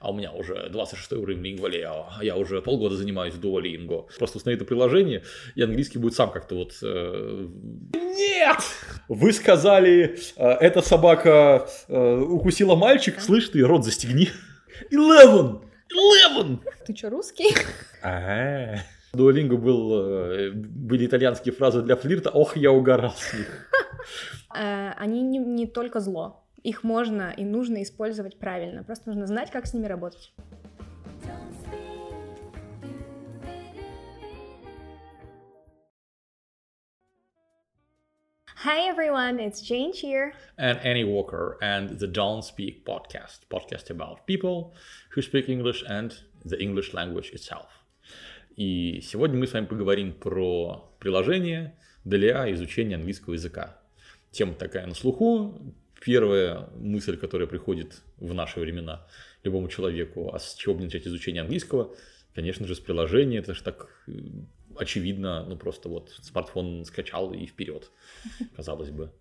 а у меня уже 26 уровень Лингвалео, а я уже полгода занимаюсь Duolingo. Просто установи это приложение, и английский будет сам как-то вот... Э... Нет! Вы сказали, э, эта собака э, укусила мальчик. Слышь ты, рот застегни. Eleven! Eleven! Ты что, русский? Ага. Дуолинго был, э, были итальянские фразы для флирта. Ох, я угорал с них. Э, они не, не только зло. Их можно и нужно использовать правильно. Просто нужно знать, как с ними работать. Hi everyone, it's Jane here. And Annie Walker and the Don't Speak podcast. Podcast about people who speak English and the English language itself. И сегодня мы с вами поговорим про приложение для изучения английского языка. Тема такая на слуху. Первая мысль, которая приходит в наши времена любому человеку, а с чего бы начать изучение английского, конечно же, с приложения. Это же так э, очевидно, ну просто вот смартфон скачал и вперед, казалось бы.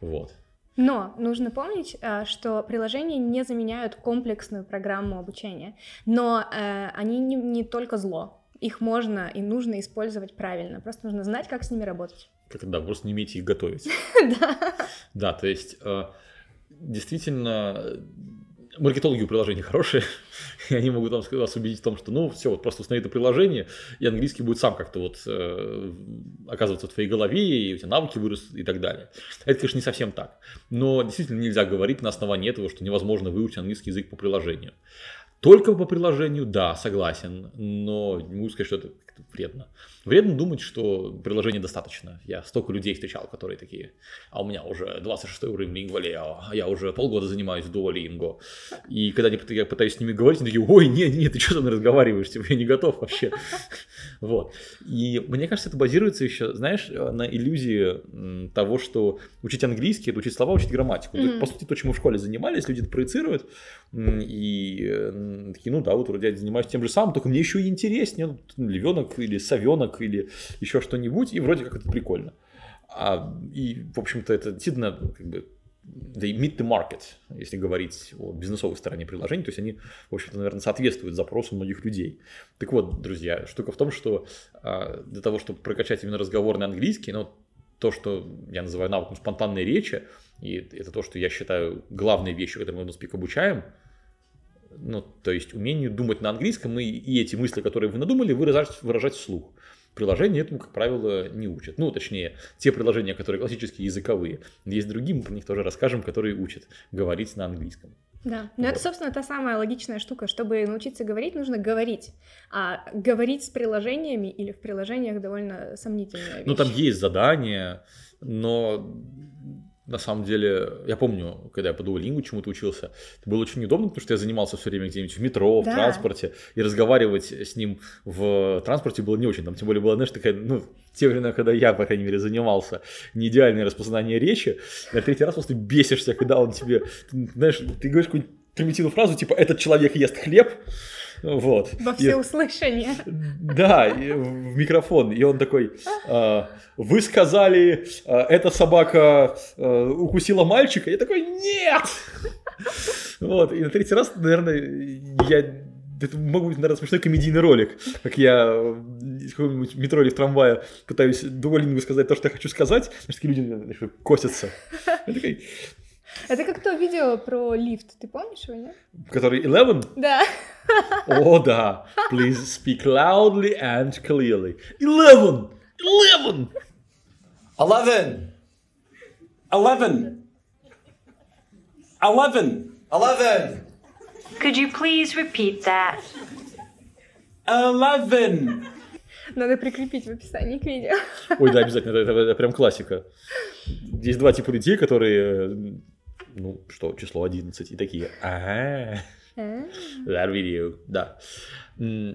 Вот. Но нужно помнить, э, что приложения не заменяют комплексную программу обучения, но э, они не, не только зло. Их можно и нужно использовать правильно. Просто нужно знать, как с ними работать. Как да, просто не умейте их готовить. Да. Да, то есть действительно маркетологи у приложения хорошие, и они могут вам, вас убедить в том, что ну все, вот просто установи это приложение, и английский будет сам как-то вот э, оказываться в твоей голове, и у тебя навыки вырастут и так далее. Это, конечно, не совсем так. Но действительно нельзя говорить на основании этого, что невозможно выучить английский язык по приложению. Только по приложению, да, согласен, но не могу сказать, что это вредно. Вредно думать, что приложения достаточно. Я столько людей встречал, которые такие, а у меня уже 26 уровень Лингвалео, а я уже полгода занимаюсь Duolingo. И когда я пытаюсь с ними говорить, они такие, ой, нет, нет, ты что со мной разговариваешь, типа, я не готов вообще. Вот. И мне кажется, это базируется еще, знаешь, на иллюзии того, что учить английский, это учить слова, учить грамматику. Mm-hmm. По сути, то, чем мы в школе занимались, люди это проецируют, и э, такие, ну да, вот вроде я занимаюсь тем же самым, только мне еще и интереснее, ну, львенок или совенок или еще что-нибудь, и вроде как это прикольно. А, и, в общем-то, это действительно как бы they meet the market, если говорить о бизнесовой стороне приложений, то есть они, в общем-то, наверное, соответствуют запросу многих людей. Так вот, друзья, штука в том, что а, для того, чтобы прокачать именно разговорный английский, ну, то, что я называю навыком спонтанной речи, и это то, что я считаю главной вещью, которую мы в Speak обучаем, ну, то есть умению думать на английском и, и эти мысли, которые вы надумали, выражать, выражать вслух. Приложения этому, как правило, не учат. Ну, точнее, те приложения, которые классические языковые. Есть другие, мы про них тоже расскажем, которые учат говорить на английском. Да, но вот. это, собственно, та самая логичная штука. Чтобы научиться говорить, нужно говорить. А говорить с приложениями или в приложениях довольно сомнительная вещь. Ну, там есть задания, но на самом деле, я помню, когда я по Duolingo чему-то учился, это было очень удобно, потому что я занимался все время где-нибудь в метро, в да. транспорте, и разговаривать с ним в транспорте было не очень, там тем более была, знаешь, такая, ну, те времена, когда я, по крайней мере, занимался, не идеальное распознание речи, на третий раз просто бесишься, когда он тебе, знаешь, ты говоришь какую-нибудь примитивную фразу, типа, этот человек ест хлеб, вот. Во всеуслышание. И, да, в микрофон. И он такой, э, вы сказали, э, эта собака э, укусила мальчика. Я такой, нет! Вот, и на третий раз, наверное, я это мог быть, наверное, смешной комедийный ролик, как я в каком-нибудь метро или в трамвае пытаюсь дуалингу сказать то, что я хочу сказать, значит, такие люди знаешь, косятся. Я такой, это как то видео про лифт, ты помнишь его, нет? Который Eleven? Да. О, да. Please speak loudly and clearly. Eleven! Eleven! Eleven! Eleven! Eleven! Eleven! Could you please repeat that? Eleven! Надо прикрепить в описании к видео. Ой, да, обязательно, это, это, это прям классика. Есть два типа людей, которые ну, что, число 11, и такие, ага, that video, да.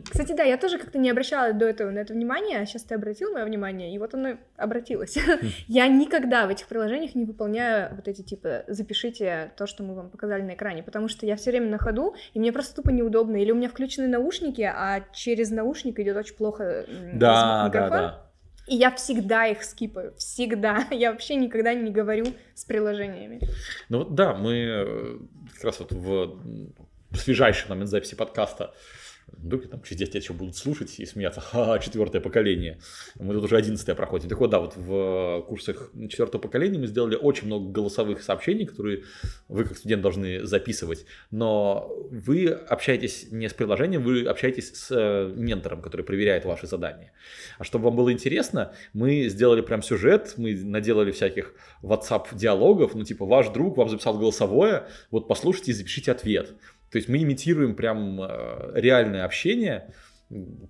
Кстати, да, я тоже как-то не обращала до этого на это внимание, а сейчас ты обратил мое внимание, и вот оно обратилось. Хм. я никогда в этих приложениях не выполняю вот эти типа запишите то, что мы вам показали на экране, потому что я все время на ходу, и мне просто тупо неудобно. Или у меня включены наушники, а через наушник идет очень плохо да, да, да. И я всегда их скипаю, всегда. Я вообще никогда не говорю с приложениями. Ну да, мы э, как раз вот в свежайший момент записи подкаста. Вдруг там через 10 лет еще будут слушать и смеяться, ха четвертое поколение. Мы тут уже одиннадцатое проходим. Так вот, да, вот в курсах четвертого поколения мы сделали очень много голосовых сообщений, которые вы как студент должны записывать. Но вы общаетесь не с приложением, вы общаетесь с э, ментором, который проверяет ваши задания. А чтобы вам было интересно, мы сделали прям сюжет, мы наделали всяких WhatsApp диалогов, ну типа ваш друг вам записал голосовое, вот послушайте и запишите ответ. То есть мы имитируем прям э, реальное общение,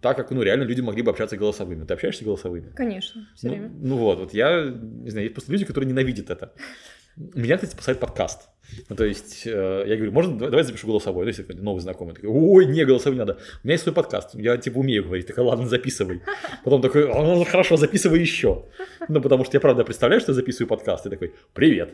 так как, ну, реально люди могли бы общаться голосовыми. Ты общаешься голосовыми? Конечно, все ну, время. Ну вот, вот я, не знаю, есть просто люди, которые ненавидят это. Меня, кстати, спасает подкаст. Ну, то есть, э, я говорю, можно, давай запишу голосовой. То есть, новый знакомый такой, ой, не, голосовой не надо. У меня есть свой подкаст, я, типа, умею говорить. Такой, ладно, записывай. Потом такой, ну, хорошо, записывай еще. Ну, потому что я, правда, представляю, что я записываю подкаст. И такой, привет,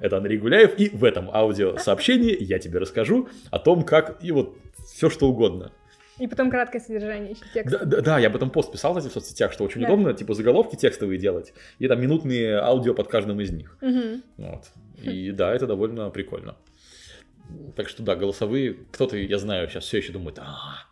это Андрей Гуляев. И в этом аудиосообщении я тебе расскажу о том, как, и вот все, что угодно. И потом краткое содержание еще текста. Да, да, да, я потом пост писал кстати, в соцсетях, что очень Да. удобно, типа заголовки текстовые делать, и там минутные аудио под каждым из них. Мгм. Вот. И да, это довольно прикольно. Так что да, голосовые, кто-то, я знаю, сейчас все еще думает, а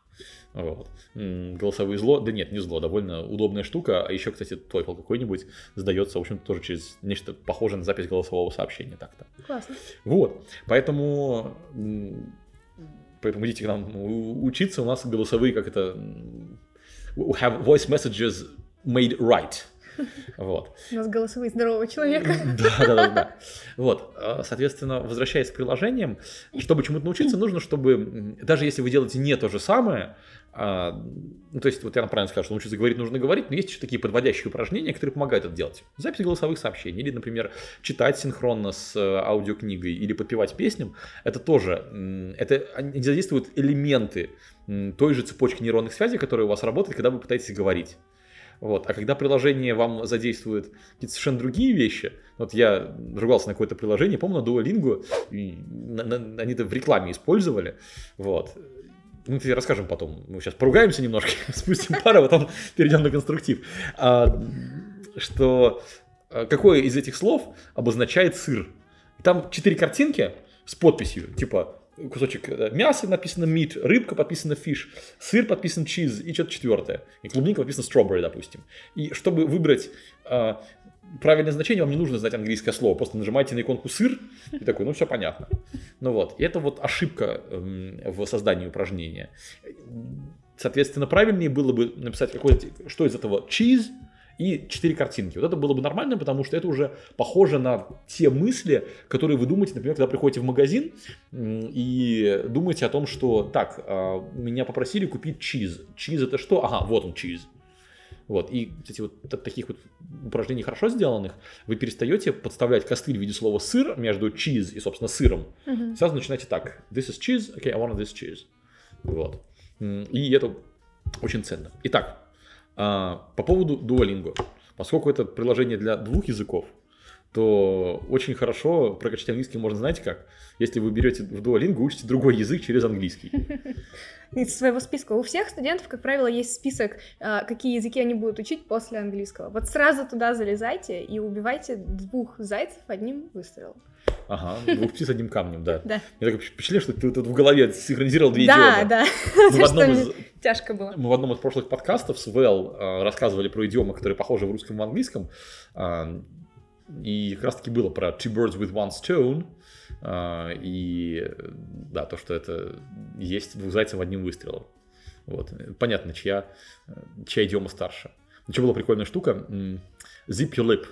вот. Голосовые зло, да нет, не зло, довольно удобная штука. А еще, кстати, TOEFL какой-нибудь сдается, в общем-то, тоже через нечто похожее на запись голосового сообщения так-то. Классно. Вот, поэтому, поэтому идите к нам у- учиться, у нас голосовые, как это, we have voice messages made right. Вот. У нас голосовые здорового человека. Да, да, да, да. Вот, э, соответственно, возвращаясь к приложениям, чтобы чему-то научиться, нужно, чтобы, даже если вы делаете не то же самое, а, ну, то есть, вот я правильно сказал, что научиться говорить нужно говорить, но есть еще такие подводящие упражнения, которые помогают это делать. Запись голосовых сообщений, или, например, читать синхронно с э, аудиокнигой, или подпевать песням, это тоже, это задействуют элементы той же цепочки нейронных связей, которая у вас работает, когда вы пытаетесь говорить. Вот. А когда приложение вам задействует какие-то совершенно другие вещи, вот я ругался на какое-то приложение, помню, на Duolingo, и на- на- они это в рекламе использовали, вот. Мы тебе расскажем потом. Мы сейчас поругаемся немножко, спустим пару, а потом перейдем на конструктив. А, что а, какое из этих слов обозначает сыр? Там четыре картинки с подписью, типа кусочек э, мяса написано meat, рыбка подписана fish, сыр подписан cheese и что-то четвертое. И клубника подписано strawberry, допустим. И чтобы выбрать а, правильное значение, вам не нужно знать английское слово. Просто нажимаете на иконку сыр и такой, ну все понятно. Ну вот. И это вот ошибка эм, в создании упражнения. Соответственно, правильнее было бы написать какое-то, что из этого cheese и четыре картинки. Вот это было бы нормально, потому что это уже похоже на те мысли, которые вы думаете, например, когда приходите в магазин и думаете о том, что так, а, меня попросили купить чиз. Чиз это что? Ага, вот он чиз. Вот. И, кстати, вот от таких вот упражнений хорошо сделанных, вы перестаете подставлять костыль в виде слова сыр между cheese и, собственно, сыром. Мгм. Сразу начинаете так. This is cheese, okay, I want this cheese. Вот. И это очень ценно. Итак, по поводу Duolingo. Поскольку это приложение для двух языков, то очень хорошо прокачать английский можно, знаете как? Если вы берете в Duolingo, учите другой язык через английский. Из своего списка. У всех студентов, как правило, есть список, а, какие языки они будут учить после английского. Вот сразу туда залезайте и убивайте двух зайцев одним выстрелом. Ага, двух птиц одним камнем, да. Да. Мне такое впечатление, что ты тут в голове синхронизировал две Да, идиомы. да. Мы в Что одном из Тяжко было. Мы в одном из прошлых подкастов с Вэл э, рассказывали про идиомы, которые похожи в русском и в английском. А, И как раз таки было про two birds with one stone. А, И да, то, что это есть двух зайцев одним выстрелом. Вот. Понятно, чья, чья идиома старше. Еще была прикольная штука. Zip your lip.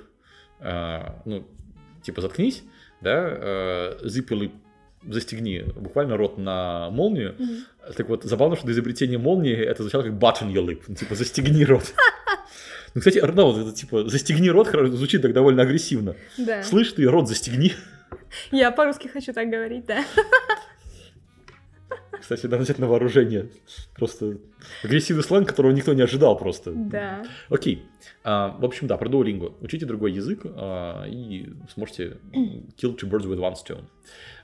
А, Ну, типа заткнись, да, э, your lip застегни буквально рот на молнию. Мгм. Так вот, забавно, что до изобретения молнии это звучало как button your lip, ну, типа застегни рот. Ну, кстати, вот это типа застегни рот звучит так довольно агрессивно. Да. Слышь ты, рот застегни. Я по-русски хочу так говорить, да. Кстати, надо взять на вооружение. Просто агрессивный сленг, которого никто не ожидал просто. Да. Окей. А, в общем, да, про Duolingo. Учите другой язык а, и сможете kill two birds with one stone.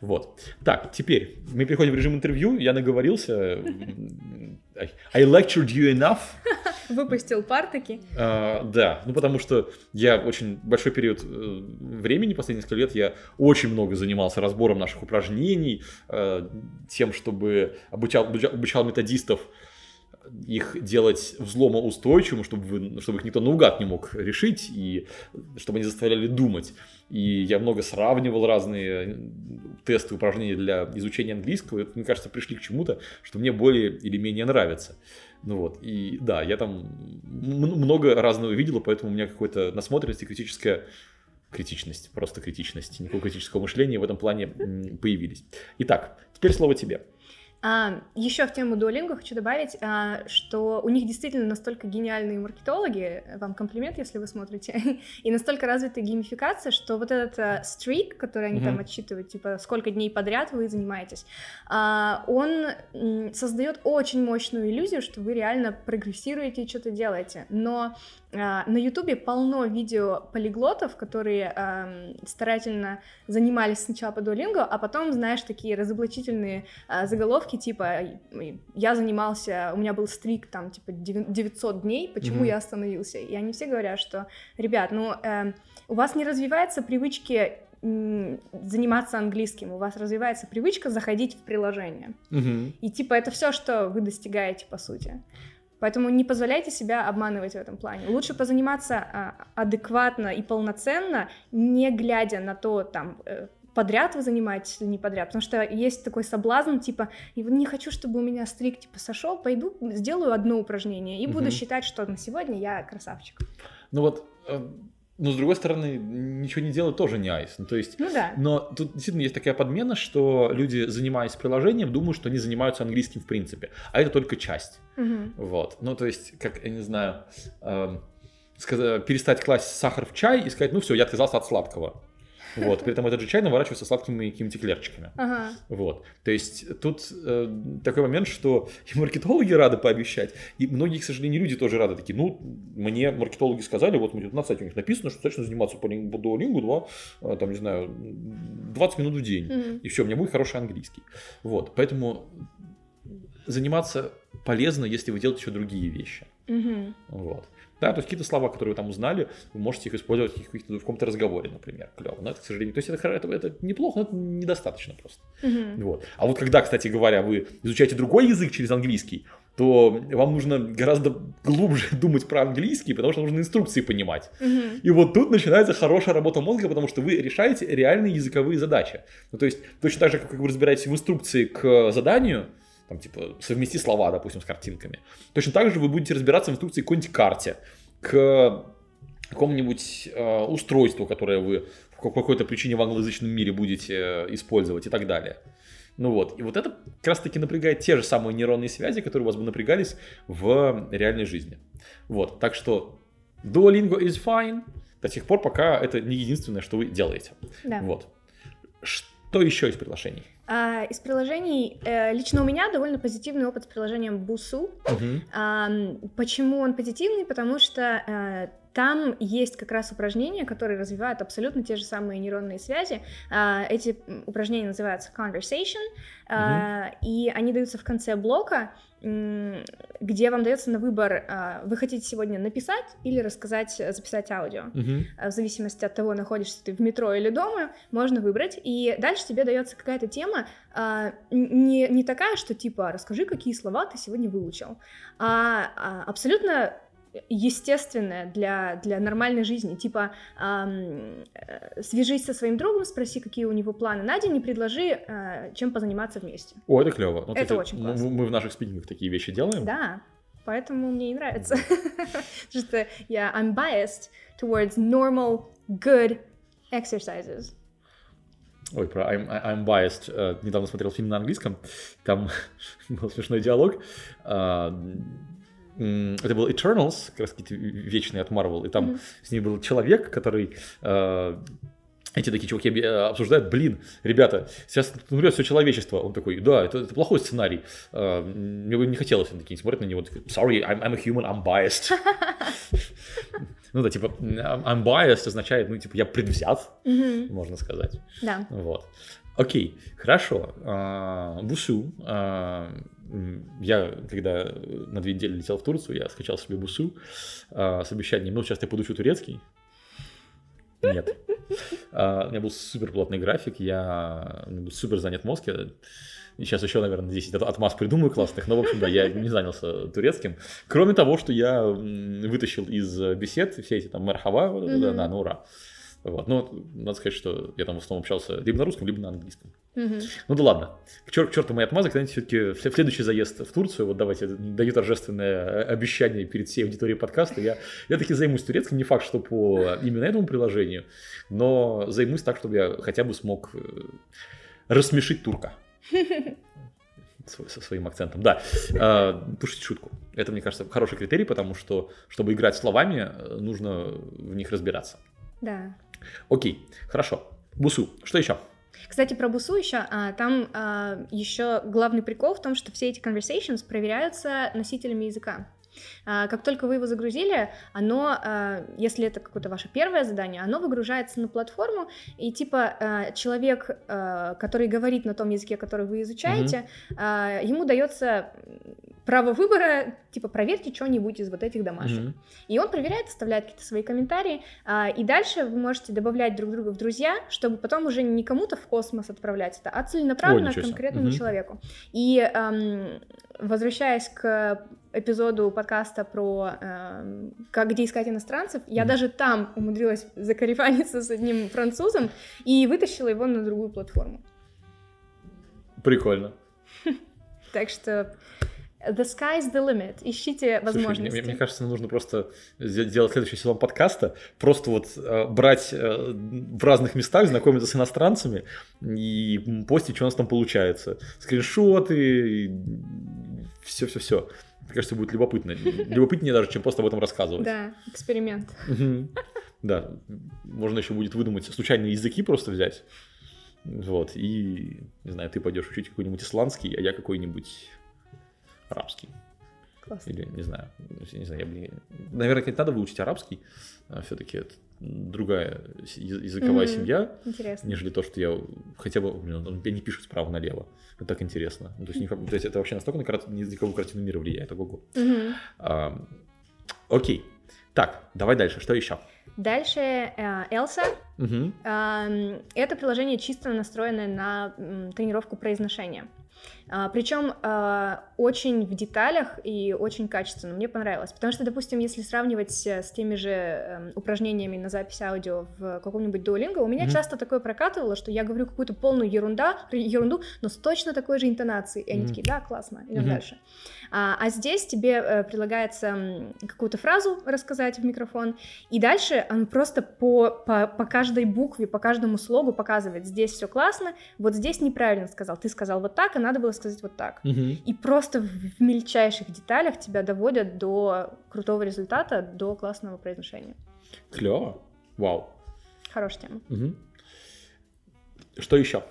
Вот. Так, теперь мы переходим в режим интервью. Я наговорился. I, lectured you enough. Выпустил пар таки. А, да, ну потому что я очень большой период э, времени, последние несколько лет, я очень много занимался разбором наших упражнений, э, тем, чтобы обучал, обучал методистов их делать взломоустойчивым, чтобы, вы, чтобы их никто наугад не мог решить, и чтобы они заставляли думать. И я много сравнивал разные тесты, упражнения для изучения английского, и мне кажется, пришли к чему-то, что мне более или менее нравится. Ну вот, и да, я там много разного видел, поэтому у меня какой-то насмотренность и критическая критичность, просто критичность, никакого критического мышления в этом плане появились. Итак, теперь слово тебе. А, еще в тему Duolingo хочу добавить, а, что у них действительно настолько гениальные маркетологи, вам комплимент, если вы смотрите, и настолько развитая геймификация, что вот этот а, стрик, который они Мгм. там отсчитывают, типа сколько дней подряд вы занимаетесь, а, он создает очень мощную иллюзию, что вы реально прогрессируете и что-то делаете. Но на Ютубе полно видео полиглотов, которые ам, старательно занимались сначала по Duolingo, а потом, знаешь, такие разоблачительные а, заголовки типа «Я занимался, у меня был стрик там типа девя- 900 дней, почему Мгм. я остановился?» И они все говорят, что, ребят, ну, эм, у вас не развиваются привычки заниматься английским, у вас развивается привычка заходить в приложение. И типа это все, что вы достигаете, по сути. Поэтому не позволяйте себя обманывать в этом плане. Лучше позаниматься а, адекватно и полноценно, не глядя на то, там, э, подряд вы занимаетесь или не подряд. Потому что есть такой соблазн, типа, «И вот не хочу, чтобы у меня стрик, типа, сошел, пойду, сделаю одно упражнение и буду Мгм. считать, что на сегодня я красавчик. Ну вот, э, но с другой стороны, ничего не делать тоже не айс. Ну, то есть, Ну да. но тут действительно есть такая подмена, что люди, занимаясь приложением, думают, что они занимаются английским в принципе, а это только часть. Мгм. Вот. Ну, то есть, как, я не знаю, сказа- перестать класть сахар в чай и сказать, ну все, я отказался от сладкого. Вот. При этом этот же чай наворачивается сладкими какими-то эклерчиками. Ага. Вот. То есть тут э, такой момент, что и маркетологи рады пообещать, и многие, к сожалению, люди тоже рады такие, ну, мне маркетологи сказали, вот на сайте у них написано, что достаточно заниматься по Duolingo, два, э, там, не знаю, 20 минут в день, Мгм. и все, у меня будет хороший английский. Вот. Поэтому заниматься полезно, если вы делаете еще другие вещи. Мгм. Вот. Да, то есть какие-то слова, которые вы там узнали, вы можете их использовать в каком-то разговоре, например. Клево. Но это, к сожалению, то есть это, это, это неплохо, но это недостаточно просто. Мгм. Вот. А вот когда, кстати говоря, вы изучаете другой язык через английский, то вам нужно гораздо глубже думать про английский, потому что нужно инструкции понимать. Мгм. И вот тут начинается хорошая работа мозга, потому что вы решаете реальные языковые задачи. Ну, то есть точно так же, как вы разбираетесь в инструкции к заданию, там типа совмести слова, допустим, с картинками, точно так же вы будете разбираться в инструкции к какой-нибудь карте, к какому-нибудь э, устройству, которое вы по какой-то причине в англоязычном мире будете э, использовать и так далее. Ну вот, и вот это как раз таки напрягает те же самые нейронные связи, которые у вас бы напрягались в реальной жизни. Вот, так что Duolingo is fine до тех пор, пока это не единственное, что вы делаете. Да. Вот. Что еще из приглашений? А, из приложений, э, лично у меня довольно позитивный опыт с приложением Бусу. Почему он позитивный? Потому что э, там есть как раз упражнения, которые развивают абсолютно те же самые нейронные связи. А, Эти упражнения называются conversation, а, и они даются в конце блока, где вам дается на выбор, а, вы хотите сегодня написать или рассказать, записать аудио. А, в зависимости от того, находишься ты в метро или дома, можно выбрать. И дальше тебе дается какая-то тема а, не, не такая, что типа расскажи, какие слова ты сегодня выучил, а абсолютно естественная для, для нормальной жизни. Типа, ам, э, свяжись со своим другом, спроси, какие у него планы на день, и предложи, э, чем позаниматься вместе. О, это клево. Ну, Это кстати, очень классно. Мы в наших спикингах такие вещи делаем. Да, поэтому мне и нравится. Потому что я I'm biased towards normal, good exercises. Ой, про I'm, I'm biased. Э, Недавно смотрел фильм на английском. Там был смешной диалог. М, Это был Eternals, как раз какие-то вечные от Marvel. И там Мгм. с ним был человек, который... э, Эти такие чуваки э, обсуждают, блин, ребята, сейчас умрет все человечество. Он такой, да, это, это плохой сценарий. Э, Мне бы не хотелось. Они такие смотрят на него, такой, sorry, I'm, I'm a human, I'm biased. Ну да, типа, I'm biased означает, ну, типа, я предвзят, можно сказать. Да. Вот. Окей, хорошо. Бусу. Я, когда на две недели летел в Турцию, я скачал себе бусу а, с обещанием, ну, сейчас я подучу турецкий. Нет. А, у меня был супер плотный график, я был супер занят мозг, я сейчас еще, наверное, 10 от- отмаз придумаю классных, но, в общем, да, я не занялся турецким. Кроме того, что я вытащил из э, бесед все эти там вот это, да, Мгм. да, ну ура. Вот. Но надо сказать, что я там в основном общался либо на русском, либо на английском. Мгм. Ну да ладно. К, чер- к черту мои отмазы, когда-нибудь все-таки в следующий заезд в Турцию, вот давайте, даю торжественное обещание перед всей аудиторией подкаста, я, я таки займусь турецким, не факт, что по именно этому приложению, но займусь так, чтобы я хотя бы смог э, рассмешить турка. Со своим акцентом, да. Пушить шутку. Это, мне кажется, хороший критерий, потому что, чтобы играть словами, э, нужно в них разбираться. Да. Окей, хорошо. Бусу, что еще? Кстати, про Бусу еще, там еще главный прикол в том, что все эти conversations проверяются носителями языка. А, Как только вы его загрузили, оно, а, если это какое-то ваше первое задание, оно выгружается на платформу, и типа а, человек, а, который говорит на том языке, который вы изучаете, а, ему дается право выбора, типа проверьте что-нибудь из вот этих домашних. Мгм. И он проверяет, оставляет какие-то свои комментарии, а, и дальше вы можете добавлять друг друга в друзья, чтобы потом уже не кому-то в космос отправлять это, а целенаправленно Ой, конкретному Мгм. человеку. И ам, возвращаясь к эпизоду подкаста про ам, как где искать иностранцев, я даже там умудрилась закарифаниться с одним французом и вытащила его на другую платформу. Прикольно. Так что the sky's the limit. Ищите Слушай, возможности. мне, мне кажется, нужно просто сдел- делать следующий сезон подкаста, просто вот э, брать э, в разных местах, знакомиться с иностранцами и постить, что у нас там получается. Скриншоты, все-все-все. Мне кажется, будет любопытно. Любопытнее даже, чем просто об этом рассказывать. Да, эксперимент. Да, можно еще будет выдумать случайные языки просто взять. Вот, и, не знаю, ты пойдешь учить какой-нибудь исландский, а я какой-нибудь арабский. Классно. Или, не знаю, не знаю, я бы Наверное, конечно, надо выучить арабский, все-таки это другая языковая Мгм. семья, Интересно. нежели то, что я хотя бы, блин, он меня не пишет справа налево. Это так интересно. Ну, То есть, не то есть это вообще настолько на кар- на языковую картину мира влияет. Ого-го. Мгм. А, окей. Так, давай дальше. Что еще? Дальше э. Мгм. Ам, Это приложение чисто настроенное на тренировку произношения. Причем очень в деталях и очень качественно. Мне понравилось. Потому что, допустим, если сравнивать с теми же эм, упражнениями на запись аудио в каком-нибудь Duolingo, у меня Мгм. часто такое прокатывало, что я говорю какую-то полную ерунда, ерунду, но с точно такой же интонацией. И они Мгм. такие, да, классно, идем Мгм. дальше. А, а здесь тебе э, предлагается какую-то фразу рассказать в микрофон, и дальше он просто по, по, по каждой букве, по каждому слогу показывает, здесь все классно, вот здесь неправильно сказал, ты сказал вот так, а надо было сказать вот так. Мгм. И просто в мельчайших деталях тебя доводят до крутого результата, до классного произношения. Клево. Вау. Хорошая тема. Мгм. Что еще?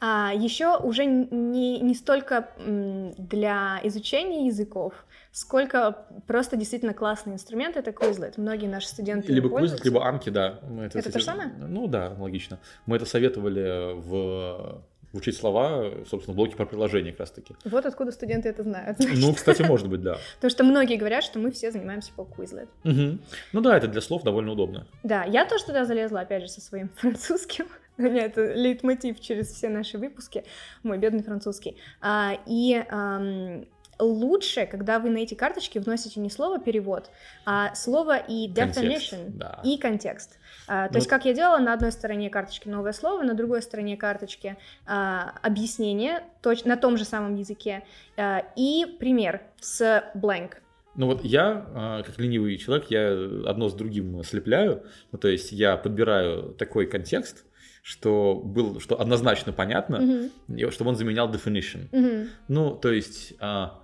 А еще уже не, не столько для изучения языков, сколько просто действительно классный инструмент это Quizlet. Многие наши студенты Либо Quizlet, либо Анки, да. Мы Это то кстати, же самое? Ну да, логично. Мы это советовали в учить слова, собственно, в блоке про приложение как раз таки. Вот откуда студенты это знают. Ну, кстати, может быть, да. Потому что многие говорят, что мы все занимаемся по Quizlet. Мгм. Ну да, это для слов довольно удобно. Да, я тоже туда залезла, опять же, со своим французским. У меня это лейтмотив через все наши выпуски, мой бедный французский. А, и ам, лучше, когда вы на эти карточки вносите не слово перевод, а слово и Контекст, definition, да. и контекст. А, то Ну, есть, как я делала, на одной стороне карточки новое слово, на другой стороне карточки а, объяснение точ- на том же самом языке а, и пример с blank. Ну вот я, а, как ленивый человек, я одно с другим слепляю. Ну, то есть я подбираю такой контекст, что был, что однозначно понятно, и чтобы он заменял definition. мгм. Ну, то есть а,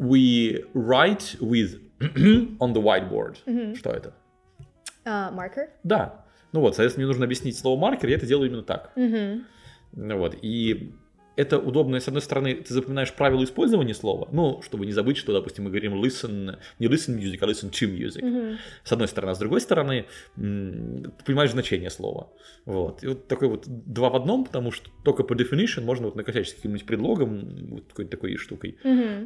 we write with on the whiteboard. Мгм. Что это? А, marker. Да. Ну вот, соответственно, мне нужно объяснить слово маркер, я это делаю именно так. Мгм. Ну вот, и это удобно, с одной стороны, ты запоминаешь правила использования слова, ну, чтобы не забыть, что, допустим, мы говорим listen, не listen music, а listen to music. С одной стороны. А с другой стороны, ты понимаешь значение слова. Вот. И вот такой вот два в одном, потому что только по definition можно вот накосячить каким-нибудь предлогом, вот какой-то такой штукой.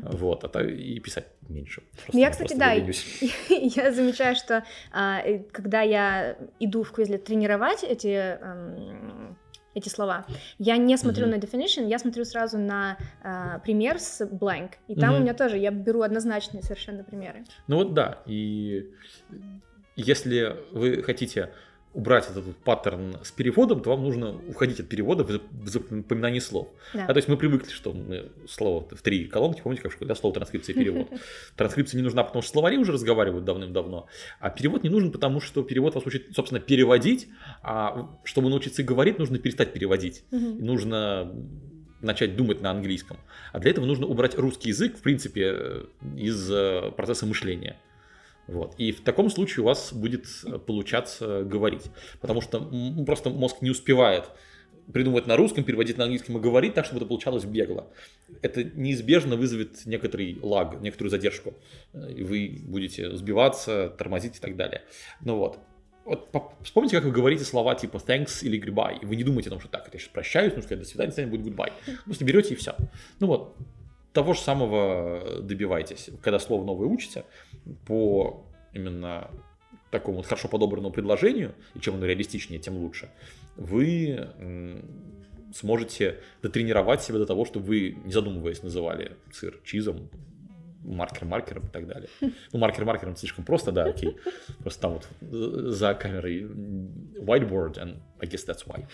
Вот. А то и писать меньше. Просто- я, кстати, да, я замечаю, что а, э, когда я иду в Quizlet тренировать эти, эм, эти слова, я не смотрю Мгм. на definition, я смотрю сразу на а, пример с blank. И там Мгм. у меня тоже, я беру однозначные совершенно примеры. Ну вот да, и если вы хотите убрать этот паттерн с переводом, то вам нужно уходить от перевода в зап- в запоминание слов. Да. А то есть мы привыкли, что мы слово в три колонки, помните, как в школе, да, слово транскрипция и перевод. Транскрипция не нужна, потому что словари уже разговаривают давным-давно, а перевод не нужен, потому что перевод вас учит, собственно, переводить, а чтобы научиться говорить, нужно перестать переводить. И нужно начать думать на английском. А для этого нужно убрать русский язык, в принципе, э, из э, процесса мышления. Вот. И в таком случае у вас будет э, получаться говорить. Потому что м, просто мозг не успевает придумывать на русском, переводить на английском и говорить так, чтобы это получалось бегло. Это неизбежно вызовет некоторый лаг, некоторую задержку. Э, И вы будете сбиваться, тормозить и так далее. Ну вот. Вот по- вспомните, как вы говорите слова типа thanks или goodbye. И вы не думаете о том, что так, это я сейчас прощаюсь, нужно сказать до свидания, свидания будет goodbye. Просто берете и все. Ну вот, того же самого добивайтесь. Когда слово новое учите, по именно такому вот хорошо подобранному предложению, и чем оно реалистичнее, тем лучше, вы сможете дотренировать себя до того, чтобы вы, не задумываясь, называли сыр чизом, маркер маркером и так далее. Ну, маркер маркером слишком просто, да, окей. Просто там вот э, за камерой whiteboard, and I guess that's why.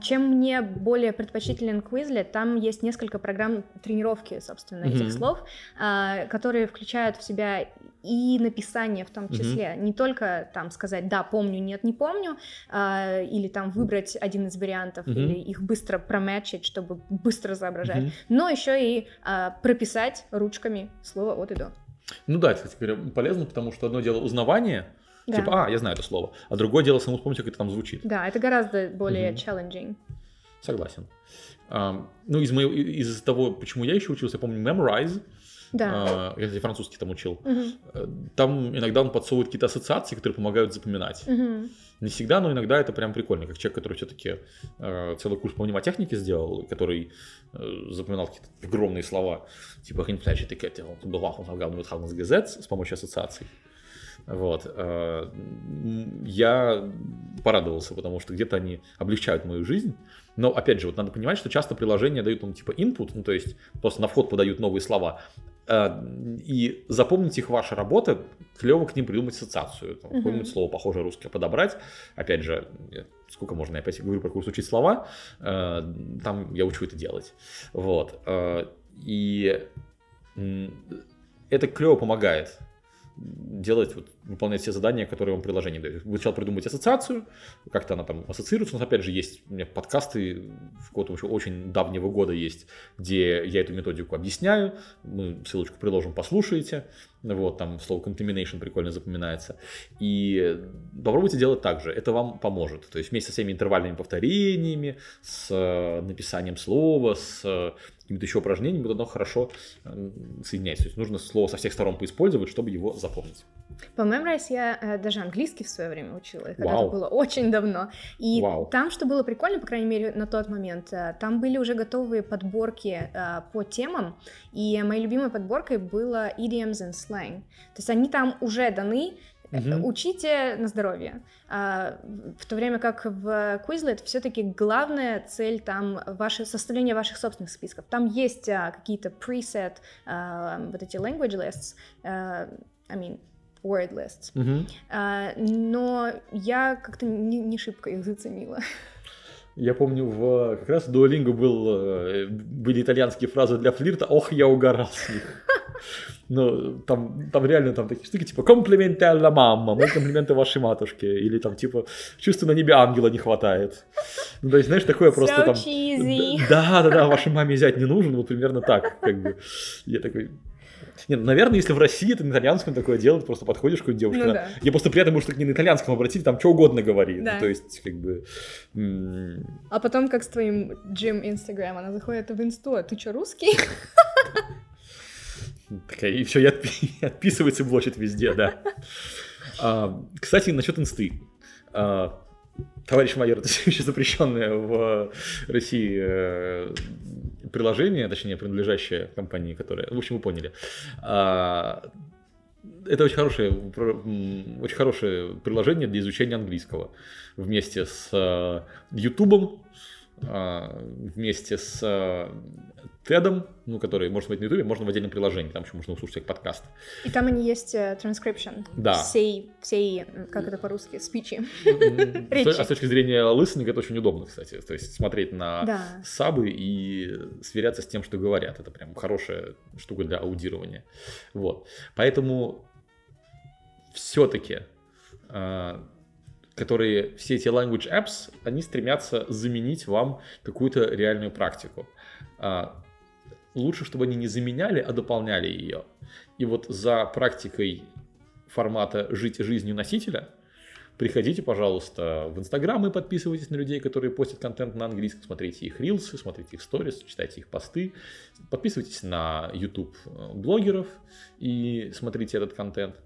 Чем мне более предпочтителен Quizlet, там есть несколько программ тренировки, собственно, этих Мгм. слов, а, которые включают в себя и написание в том числе. Не только там сказать «да, помню», «нет, не помню», а, или там выбрать один из вариантов, Мгм. или их быстро промячить, чтобы быстро соображать, Мгм. но еще и а, прописать ручками слово от и до. Ну да, это, кстати говоря, полезно, потому что одно дело узнавание, Да. типа, а, я знаю это слово, а другое дело самому вспомнить, как это там звучит. Да, это гораздо более Мгм. challenging. Согласен. Ам, ну, из, моего, из того, почему я еще учился, я помню Memorize, Да. а, я, кстати, французский там учил. Э, там иногда он подсовывает какие-то ассоциации, которые помогают запоминать. Мгм. Не всегда, но иногда это прям прикольно, как человек, который все-таки целый курс по мнемотехнике сделал, который э, запоминал какие-то огромные слова, типа «Хинфляч этикетте», он был он с помощью ассоциаций. Вот. э, Я порадовался, потому что где-то они облегчают мою жизнь. Но, опять же, вот надо понимать, что часто приложения дают нам типа input, ну, то есть просто на вход подают новые слова, э, и запомнить их ваша работа, клево к ним придумать ассоциацию, там, Мгм. какое-нибудь слово похожее русское подобрать. Опять же, сколько можно, я опять говорю про курс учить слова, э, там я учу это делать. Вот. И это клево помогает делать, вот, выполнять все задания, которые вам приложение дает. Вы сначала придумать ассоциацию, как-то она там ассоциируется. Но опять же, есть у меня подкасты в какого-то еще очень давнего года есть, где я эту методику объясняю. Мы ссылочку приложим, послушаете. Вот, там слово contamination прикольно запоминается. И попробуйте делать так же, это вам поможет. То есть вместе со всеми интервальными повторениями, с э, написанием слова, с э, какими-то еще упражнениями, вот оно хорошо соединяется. То есть нужно слово со всех сторон поиспользовать, чтобы его запомнить. По Memrise я э, даже английский в свое время учила, и когда Вау. это было очень давно. И Вау. там, что было прикольно, по крайней мере, на тот момент, э, там были уже готовые подборки э, по темам, и моей любимой подборкой было idioms and slang. То есть они там уже даны, э, Мгм. Учите на здоровье. А, в то время как в Quizlet все-таки главная цель там ваше составление ваших собственных списков. Там есть а, какие-то preset, а, вот эти language lists, I mean word lists. Мгм. А, но я как-то не, не шибко их заценила. Я помню, в, как раз в Duolingo был, э, были итальянские фразы для флирта «Ох, я угорал с них». Ну, там, там реально там такие штуки, типа «Комплименты alla мамма», «Мои комплименты вашей матушке», или там типа «Чувства на небе ангела не хватает». Ну, то есть, знаешь, такое просто So там... cheesy. Да, да, да, вашей маме взять не нужен, вот примерно так, как бы. Я такой, Не, ну, наверное, если в России ты на итальянском такое делать, просто подходишь к какой-нибудь девушке. Ну да. Я просто приятно, может, не на итальянском обратить, там что угодно говори. Да. Ну, то есть, как бы... А потом, как с твоим Джим Инстаграм, она заходит в инсту, а ты что, русский? Такая, и все, и и отписывается, блочит везде, да. А, кстати, насчет инсты. А, товарищ майор, это все еще запрещенное в России э, приложение, точнее, принадлежащее компании, которая... В общем, вы поняли. А, это очень хорошее, очень хорошее приложение для изучения английского. Вместе с э, Ютубом, а, вместе с э, Тедом, ну, который можно смотреть на Ютубе, можно в отдельном приложении, там еще можно услышать как подкаст. И там они есть э, transcription. Да. Всей, всей, м, как это по-русски, спичи. Речи. А с точки зрения listening это очень удобно, кстати. То есть смотреть на Да. сабы и сверяться с тем, что говорят. Это прям хорошая штука для аудирования. Вот. Поэтому все-таки которые все эти language apps, они стремятся заменить вам какую-то реальную практику. Лучше, чтобы они не заменяли, а дополняли ее. И вот за практикой формата «жить жизнью носителя» приходите, пожалуйста, в Инстаграм и подписывайтесь на людей, которые постят контент на английском, смотрите их рилсы, смотрите их сторис, читайте их посты, подписывайтесь на YouTube блогеров и смотрите этот контент.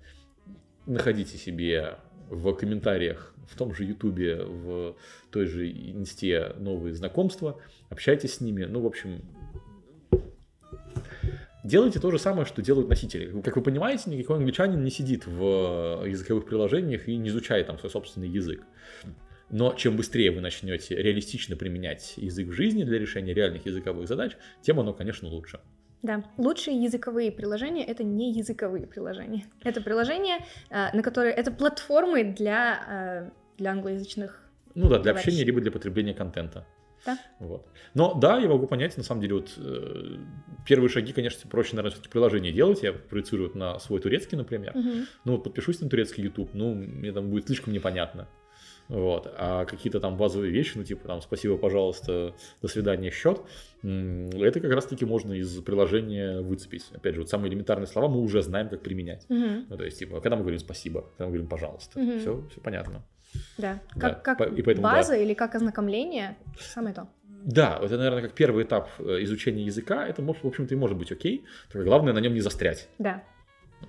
Находите себе в комментариях в том же Ютубе, в той же Инсте новые знакомства, общайтесь с ними. Ну, в общем, делайте то же самое, что делают носители. Как вы понимаете, никакой англичанин не сидит в языковых приложениях и не изучает там свой собственный язык. Но чем быстрее вы начнете реалистично применять язык в жизни для решения реальных языковых задач, тем оно, конечно, лучше. Да, лучшие языковые приложения это не языковые приложения. Это приложения, э, на которые это платформы для, э, для англоязычных. Ну да, для общения, либо для потребления контента. Да. Вот. Но да, я могу понять, на самом деле, вот э, первые шаги, конечно, проще, наверное, все-таки приложение делать. Я проецирую вот на свой турецкий, например. Мгм. Ну вот подпишусь на турецкий YouTube, ну, мне там будет слишком непонятно. Вот. А какие-то там базовые вещи, ну, типа там спасибо, пожалуйста, до свидания, счет, это как раз-таки можно из приложения выцепить. Опять же, вот самые элементарные слова мы уже знаем, как применять. Мгм. Ну, то есть, типа, когда мы говорим спасибо, когда мы говорим пожалуйста, Мгм. все, все понятно. Да, Да, как, как по- и поэтому да. база или как ознакомление, самое то. Да, это, наверное, как первый этап э, изучения языка, это, может, в общем-то, и может быть окей, только главное на нем не застрять. Да,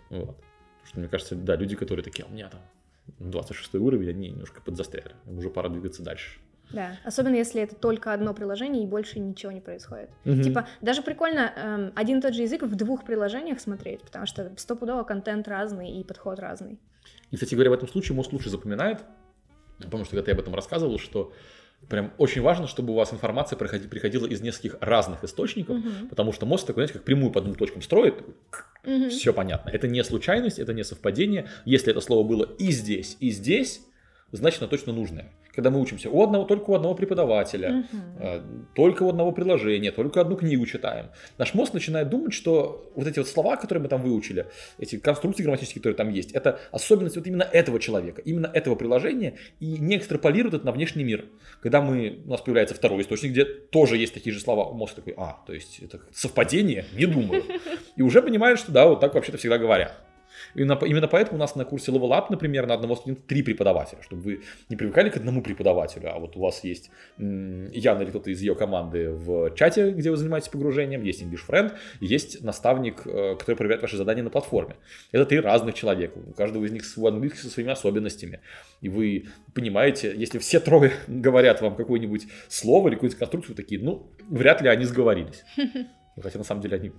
Вот. Потому что, мне кажется, да, люди, которые такие, «А у меня там 26 уровень, они немножко подзастряли, им уже пора двигаться дальше. да. Особенно если это только одно приложение и больше ничего не происходит. Мгм. Типа, даже прикольно эм, один и тот же язык в двух приложениях смотреть, потому что стопудово контент разный и подход разный. И, кстати говоря, в этом случае мозг лучше запоминает, потому что когда я об этом рассказывал, что прям очень важно, чтобы у вас информация приходи- приходила из нескольких разных источников, Мгм. потому что мозг такой, знаете, как прямую по двум точкам строит, Мгм. все понятно. Это не случайность, это не совпадение. Если это слово было и здесь, и здесь, значит, оно точно нужное. Когда мы учимся у одного, только у одного преподавателя, э, только у одного приложения, только одну книгу читаем, наш мозг начинает думать, что вот эти вот слова, которые мы там выучили, эти конструкции грамматические, которые там есть, это особенность вот именно этого человека, именно этого приложения, и не экстраполирует это на внешний мир. Когда мы, у нас появляется второй источник, где тоже есть такие же слова, мозг такой, а, то есть это совпадение? Не думаю. И уже понимает, что да, вот так вообще-то всегда говорят. Именно, по- именно поэтому у нас на курсе Level Up, например, на одного студента три преподавателя, чтобы вы не привыкали к одному преподавателю, а вот у вас есть Яна или кто-то из ее команды в чате, где вы занимаетесь погружением, есть English Friend, есть наставник, э, который проверяет ваши задания на платформе. Это три разных человека, у каждого из них свой английский со своими особенностями. И вы понимаете, если все трое говорят вам какое-нибудь слово или какую-нибудь конструкцию, такие, ну, вряд ли они сговорились. Хотя на самом деле они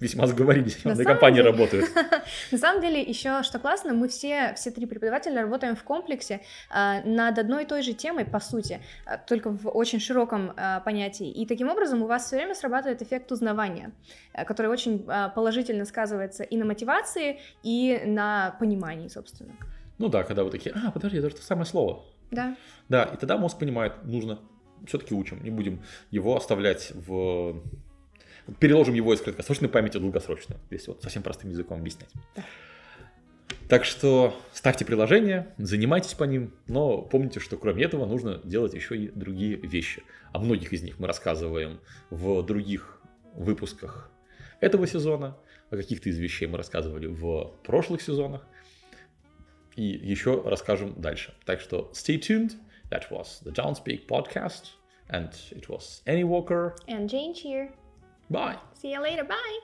весьма сговорились, На на компании деле- работают. На самом деле, еще что классно, мы все, все три преподавателя работаем в комплексе а, над одной и той же темой, по сути, а, только в очень широком а, понятии. И таким образом у вас все время срабатывает эффект узнавания, а, который очень положительно сказывается и на мотивации, и на понимании, собственно. Ну да, когда вы такие, а, подожди, это же то самое слово. Да, Да, и тогда мозг понимает, нужно, все-таки учим, не будем его оставлять в... Переложим его из краткосрочной памяти в долгосрочную, если вот совсем простым языком объяснять. Да. Так что ставьте приложения, занимайтесь по ним, но помните, что кроме этого нужно делать еще и другие вещи. О многих из них мы рассказываем в других выпусках этого сезона. О каких-то из вещей мы рассказывали в прошлых сезонах. И еще расскажем дальше. Так что stay tuned. That was the Don't Speak podcast. And it was Annie Walker. And Jane here. Bye. See you later. Bye.